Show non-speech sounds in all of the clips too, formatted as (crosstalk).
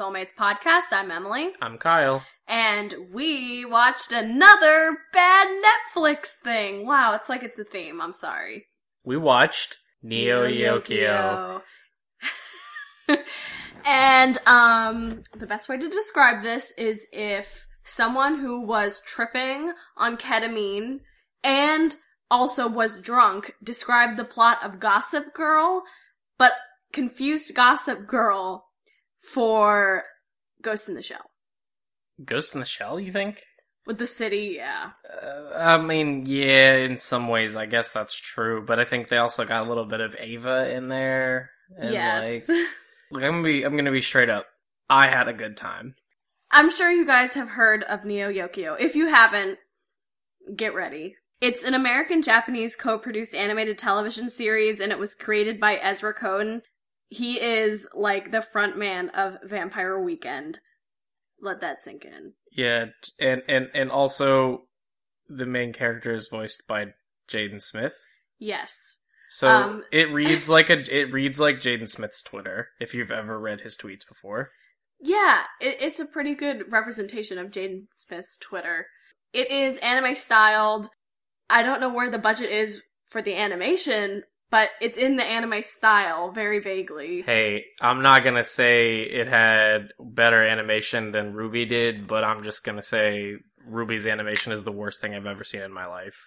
everyone. Welcome to Soulmates Podcast. I'm Emily. I'm Kyle. And we watched another bad Netflix thing. Wow, it's like it's a theme. I'm sorry. We watched Neo Yokio. (laughs) and um the best way to describe this is if someone who was tripping on ketamine and also was drunk described the plot of Gossip Girl, but confused Gossip Girl for Ghost in the Shell. Ghost in the Shell, you think? With the city, yeah. Uh, I mean, yeah, in some ways, I guess that's true, but I think they also got a little bit of Ava in there. And yes. Like, look, I'm gonna be, I'm gonna be straight up. I had a good time. I'm sure you guys have heard of Neo Yokio. If you haven't, get ready. It's an American Japanese co-produced animated television series and it was created by Ezra Koenig. He is like the front man of Vampire Weekend. Let that sink in. Yeah, and and and also the main character is voiced by Jaden Smith. Yes. So Um, (laughs) it reads like a it reads like Jaden Smith's Twitter if you've ever read his tweets before. Yeah, it, it's a pretty good representation of Jaden Smith's Twitter. It is anime styled. I don't know where the budget is for the animation, but it's in the anime style very vaguely. Hey, I'm not gonna say it had better animation than RWBY did, but I'm just gonna say RWBY's animation is the worst thing I've ever seen in my life.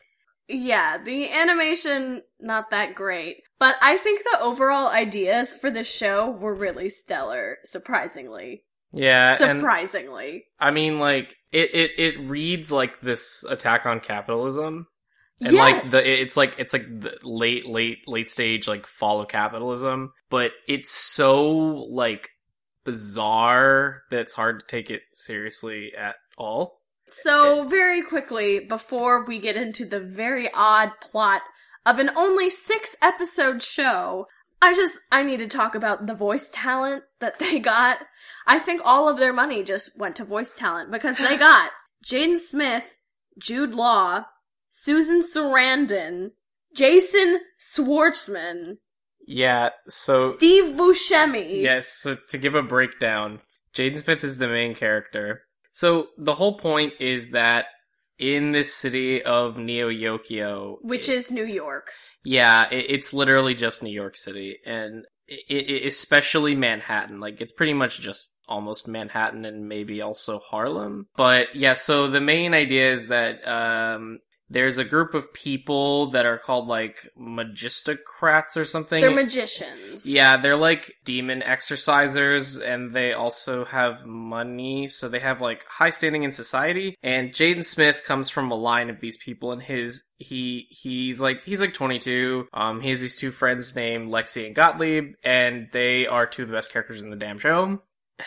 Yeah, the animation not that great, but I think the overall ideas for the show were really stellar, surprisingly. Yeah, surprisingly. I mean, like it, it, it reads like this attack on capitalism, and yes! like the it's like it's like the late, late, late stage like fall of capitalism, but it's so like bizarre that it's hard to take it seriously at all. So, very quickly, before we get into the very odd plot of an only six episode show, I just, I need to talk about the voice talent that they (laughs) got. I think all of their money just went to voice talent because they (laughs) got Jaden Smith, Jude Law, Susan Sarandon, Jason Schwartzman, Yeah, so Steve Buscemi. Yes, so to give a breakdown, Jaden Smith is the main character. So the whole point is that in this city of Neo Yokio, Which it- is New York. yeah, it, it's literally just New York City, and it, it, especially Manhattan. Like it's pretty much just almost Manhattan and maybe also Harlem. But yeah, so the main idea is that um, there's a group of people that are called like magistocrats or something. They're magicians. Yeah, they're like demon exorcisers and they also have money, so they have like high standing in society. And Jaden Smith comes from a line of these people and his he he's like he's like 22. Um he has these two friends named Lexi and Gottlieb and they are two of the best characters in the damn show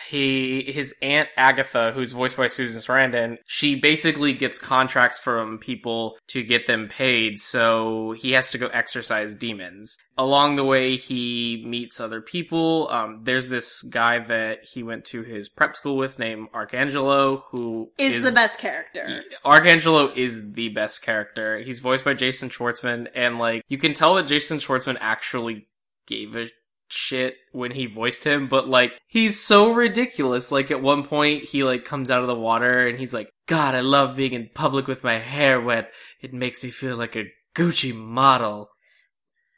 he his aunt Agatha, who's voiced by Susan Sarandon, she basically gets contracts from people to get them paid, so he has to go exorcise demons. Along the way, he meets other people. Um, there's this guy that he went to his prep school with named Arcangelo, who Is, the best character. Arcangelo is the best character. He's voiced by Jason Schwartzman, and like you can tell that Jason Schwartzman actually gave a shit when he voiced him, but like he's so ridiculous. Like at one point he like comes out of the water and he's like, God, I love being in public with my hair wet. It makes me feel like a Gucci model.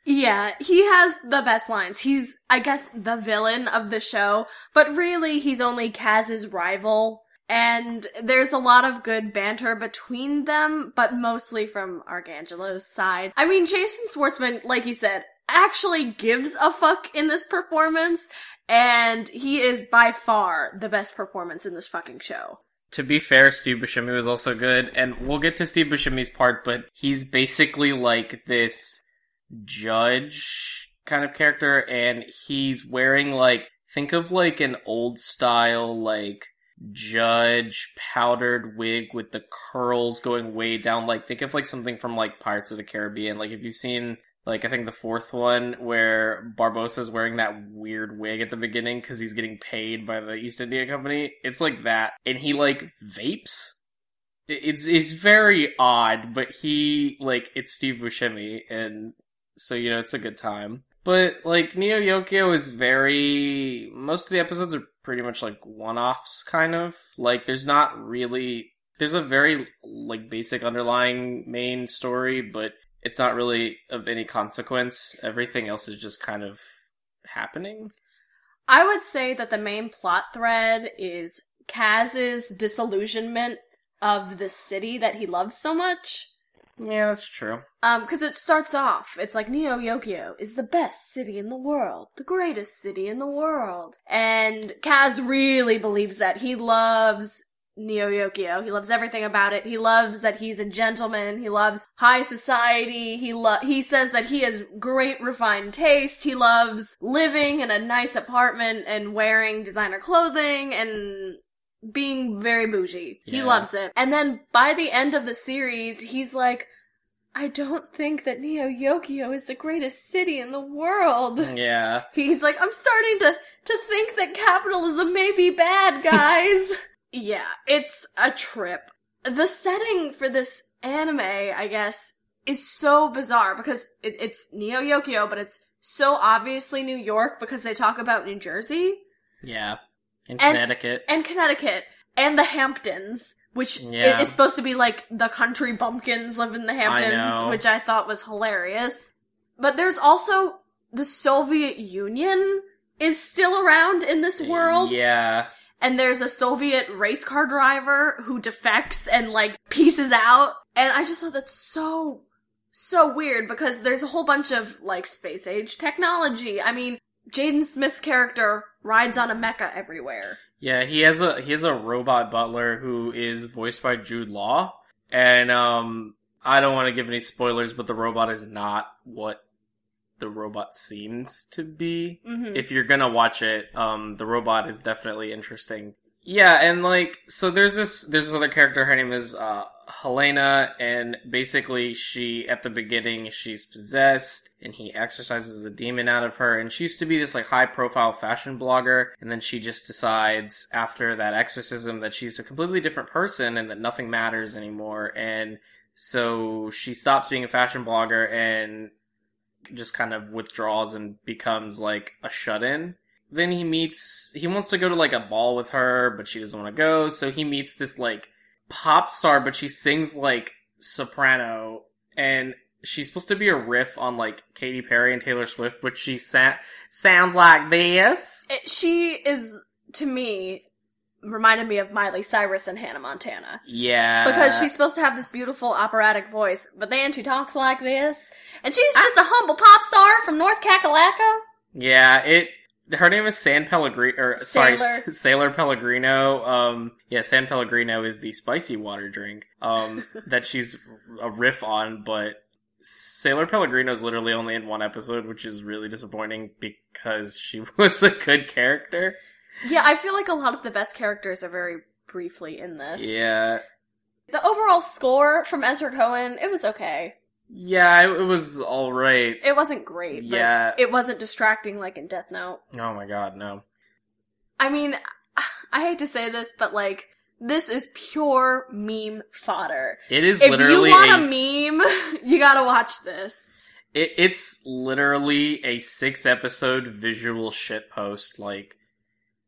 Yeah, he has the best lines. He's, I guess, the villain of the show, but really he's only Kaz's rival. And there's a lot of good banter between them, but mostly from Arcangelo's side. I mean, Jason Schwartzman, like you said, actually gives a fuck in this performance, and he is by far the best performance in this fucking show. To be fair, Steve Buscemi was also good, and we'll get to Steve Buscemi's part, but he's basically like this judge kind of character, and he's wearing like, think of like an old style, like, judge powdered wig with the curls going way down. Like, think of like something from like Pirates of the Caribbean. Like, if you've seen like I think the fourth one where Barbossa's wearing that weird wig at the beginning because he's getting paid by the East India Company. It's like that, and he like vapes. It's it's very odd, but he like it's Steve Buscemi, and so you know it's a good time. But like Neo Yokio is very most of the episodes are pretty much like one-offs kind of. Like there's not really there's a very like basic underlying main story, but it's not really of any consequence. Everything else is just kind of happening. I would say that the main plot thread is Kaz's disillusionment of the city that he loves so much. Yeah, that's true. Um, because it starts off, it's like Neo Yokio is the best city in the world, the greatest city in the world. And Kaz really believes that. He loves Neo Yokio. He loves everything about it. He loves that he's a gentleman. He loves high society. He lo- he says that he has great refined taste. He loves living in a nice apartment and wearing designer clothing and being very bougie. He loves it. And then by the end of the series, he's like, I don't think that Neo Yokio is the greatest city in the world. (laughs) Yeah. He's like, I'm starting to, to think that capitalism may be bad, guys. (laughs) yeah, it's a trip. The setting for this anime, I guess, is so bizarre because it, it's Neo Yokio, but it's so obviously New York because they talk about New Jersey Yeah. In And- Connecticut. and Connecticut and the Hamptons, which i- Yeah. is supposed to be like the country bumpkins live in the Hamptons, know. which I thought was hilarious. But there's also the Soviet Union is still around in this world, Yeah. And there's a Soviet race car driver who defects and like pieces out, and I just thought that's so so weird because there's a whole bunch of like space age technology. I mean, Jaden Smith's character rides on a mecha everywhere. Yeah, he has a he has a robot butler who is voiced by Jude Law, and um, I don't want to give any spoilers, but the robot is not what the robot seems to be. Mm-hmm. If you're gonna watch it, um, the robot is definitely interesting. Yeah, and like, so there's this there's this other character. Her name is uh, Helena, and basically she at the beginning she's possessed, and he exercises a demon out of her. And she used to be this like high profile fashion blogger, and then she just decides after that exorcism that she's a completely different person and that nothing matters anymore. And so she stops being a fashion blogger and just kind of withdraws and becomes like a shut in. Then he meets, he wants to go to like a ball with her, but she doesn't want to go. So he meets this like pop star, but she sings like soprano and she's supposed to be a riff on like Katy Perry and Taylor Swift, which she sa- sounds like this. It, she is to me reminded me of Miley Cyrus and Hannah Montana Yeah. because she's supposed to have this beautiful operatic voice, but then she talks like this, and she's just a humble pop star from North Kakalaka. Yeah, it. Her name is San Pellegrino, or sorry, Sailor. S- Sailor Pellegrino. Um, yeah, San Pellegrino is the spicy water drink. Um, (laughs) that she's a riff on, but Sailor Pellegrino is literally only in one episode, which is really disappointing because she (laughs) was a good character. Yeah, I feel like a lot of the best characters are very briefly in this. Yeah, The overall score from Ezra Koenig, it was okay. yeah, it, was all right. It wasn't great, but Yeah. it wasn't distracting like in Death Note. Oh my god, no. I mean, I hate to say this, but like, this is pure meme fodder. It is If you want a a meme, (laughs) you gotta watch this. It, it's literally a six episode visual shitpost. Like,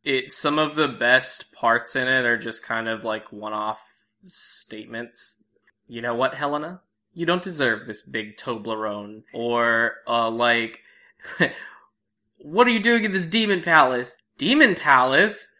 it, some of the best parts in it are just kind of like one off statements. You know what, Helena? You don't deserve this big Toblerone. Or, uh, like, (laughs) what are you doing in this demon palace? Demon palace?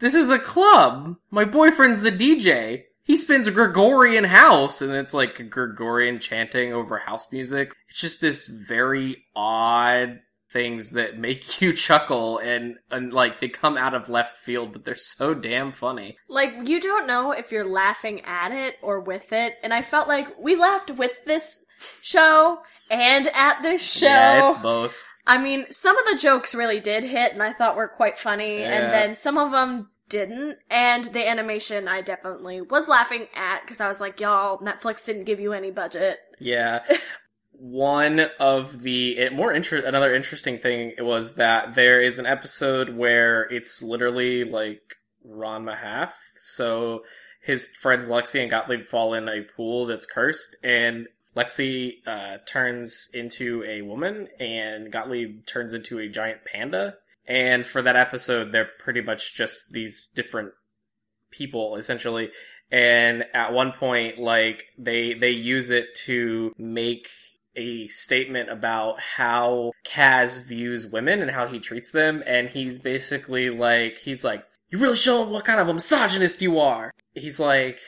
This is a club. My boyfriend's the DJ. He spins a Gregorian house, and it's like Gregorian chanting over house music. It's just this very odd things that make (laughs) you chuckle, and, and like they come out of left field, but they're so damn funny. Like, you don't know if you're laughing at it or with it, and I felt like we laughed with this show and at this show. Yeah, it's both. I mean, some of the jokes really did hit and I thought were quite funny, Yeah. and then some of them didn't. And the animation I definitely was laughing at because I was like, y'all, Netflix didn't give you any budget. Yeah. (laughs) One of the it, more inter- another interesting thing was that there is an episode where it's literally like Ranma ½. So his friends Lexi and Gottlieb fall in a pool that's cursed, and Lexi uh, turns into a woman and Gottlieb turns into a giant panda. And for that episode, they're pretty much just these different people, essentially. And at one point, like, they, they use it to make a statement about how Kaz views women and how he treats them. And he's basically like, he's like, you really show what kind of a misogynist you are. He's like,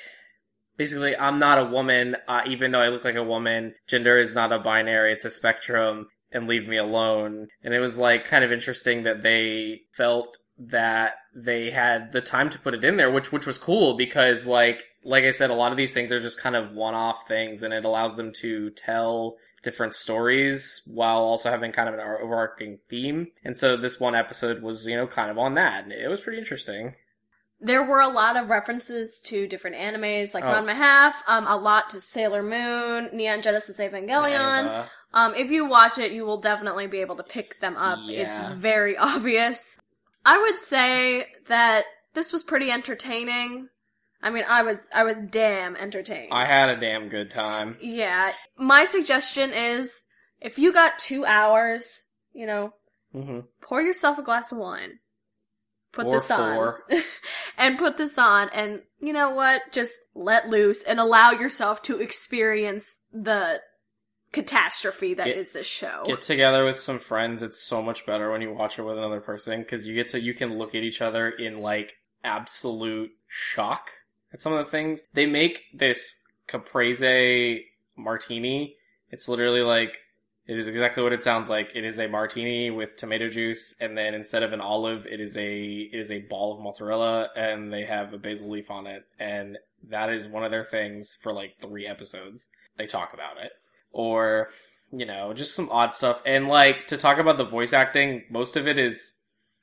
basically, I'm not a woman, uh, even though I look like a woman. Gender is not a binary, it's a spectrum, and leave me alone. And it was like kind of interesting that they felt that they had the time to put it in there, which which was cool because like like I said, a lot of these things are just kind of one off things, and it allows them to tell different stories while also having kind of an overarching theme. And so this one episode was, you know, kind of on that. And it was pretty interesting. There were a lot of references to different animes, like Oh. Ranma ½, um, a lot to Sailor Moon, Neon Genesis Evangelion. Um, if you watch it, you will definitely be able to pick them up. Yeah. It's very (laughs) obvious. I would say that this was pretty entertaining. I mean, I was I was damn entertained. I had a damn good time. yeah. My suggestion is if you got two hours, you know, hmm pour yourself a glass of wine. Put Or this four. on. (laughs) and put this on and you know what? Just let loose and allow yourself to experience the catastrophe that is Get- this show. Get together with some friends. It's so much better when you watch it with another person because you get to you can look at each other in like absolute shock at some of the things they make. This caprese martini. It's literally like it is exactly what it sounds like. It is a martini with tomato juice, and then instead of an olive, it is a it is a ball of mozzarella, and they have a basil leaf on it, and that is one of their things for like three episodes. They talk about it or you know just some odd stuff and like to talk about the voice acting most of it is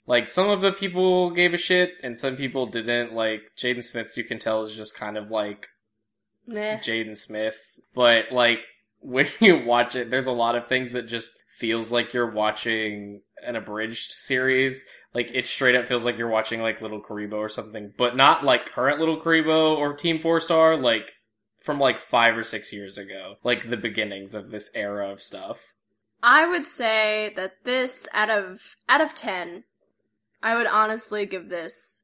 like some of the people gave a shit and some people didn't like jaden smith's you can tell is just kind of like Nah. jaden smith but like (laughs) when you watch it there's a lot of things that just feels like you're watching an abridged series like it straight up feels like you're watching like LittleKuriboh or something but not like current LittleKuriboh or team four star like from like five or six years ago, like the beginnings of this era of stuff. I would say that this out of out of 10, I would honestly give this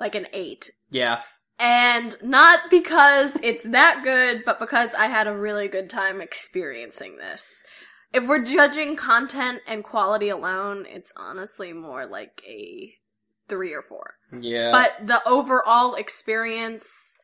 like an 8. Yeah, And not because it's that good, but because I had a really good time experiencing this. If we're judging content and quality alone, it's honestly more like a 3 or 4. yeah. But the overall experience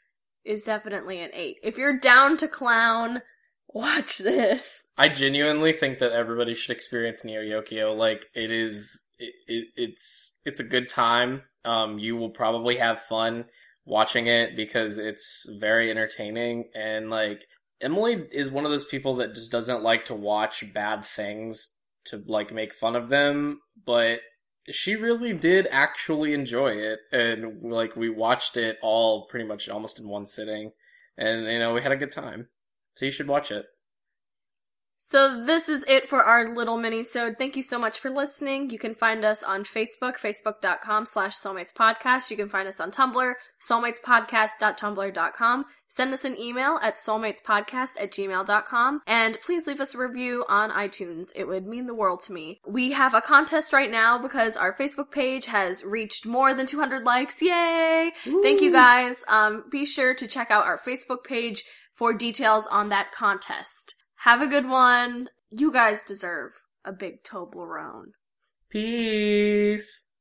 is definitely an 8. If you're down to clown, watch this. I genuinely think that everybody should experience Neo Yokio. Like it is, it, it, it's it's a good time. Um, you will probably have fun watching it because it's very entertaining and like Emily is one of those people that just doesn't like to watch bad things to like make fun of them, but she really did actually enjoy it and like we watched it all pretty much almost in one sitting and you know we had a good time. So you should watch it. So this is it for our little mini-sode. Thank you so much for listening. You can find us on Facebook, facebook.com slash soulmates podcast. You can find us on Tumblr, soulmatespodcast.tumblr.com. Send us an email at soulmatespodcast at gmail.com. And please leave us a review on iTunes. It would mean the world to me. We have a contest right now because our Facebook page has reached more than 200 likes. Yay! Thank you guys. Um, be sure to check out our Facebook page for details on that contest. Have a good one. You guys deserve a big Toblerone. Peace.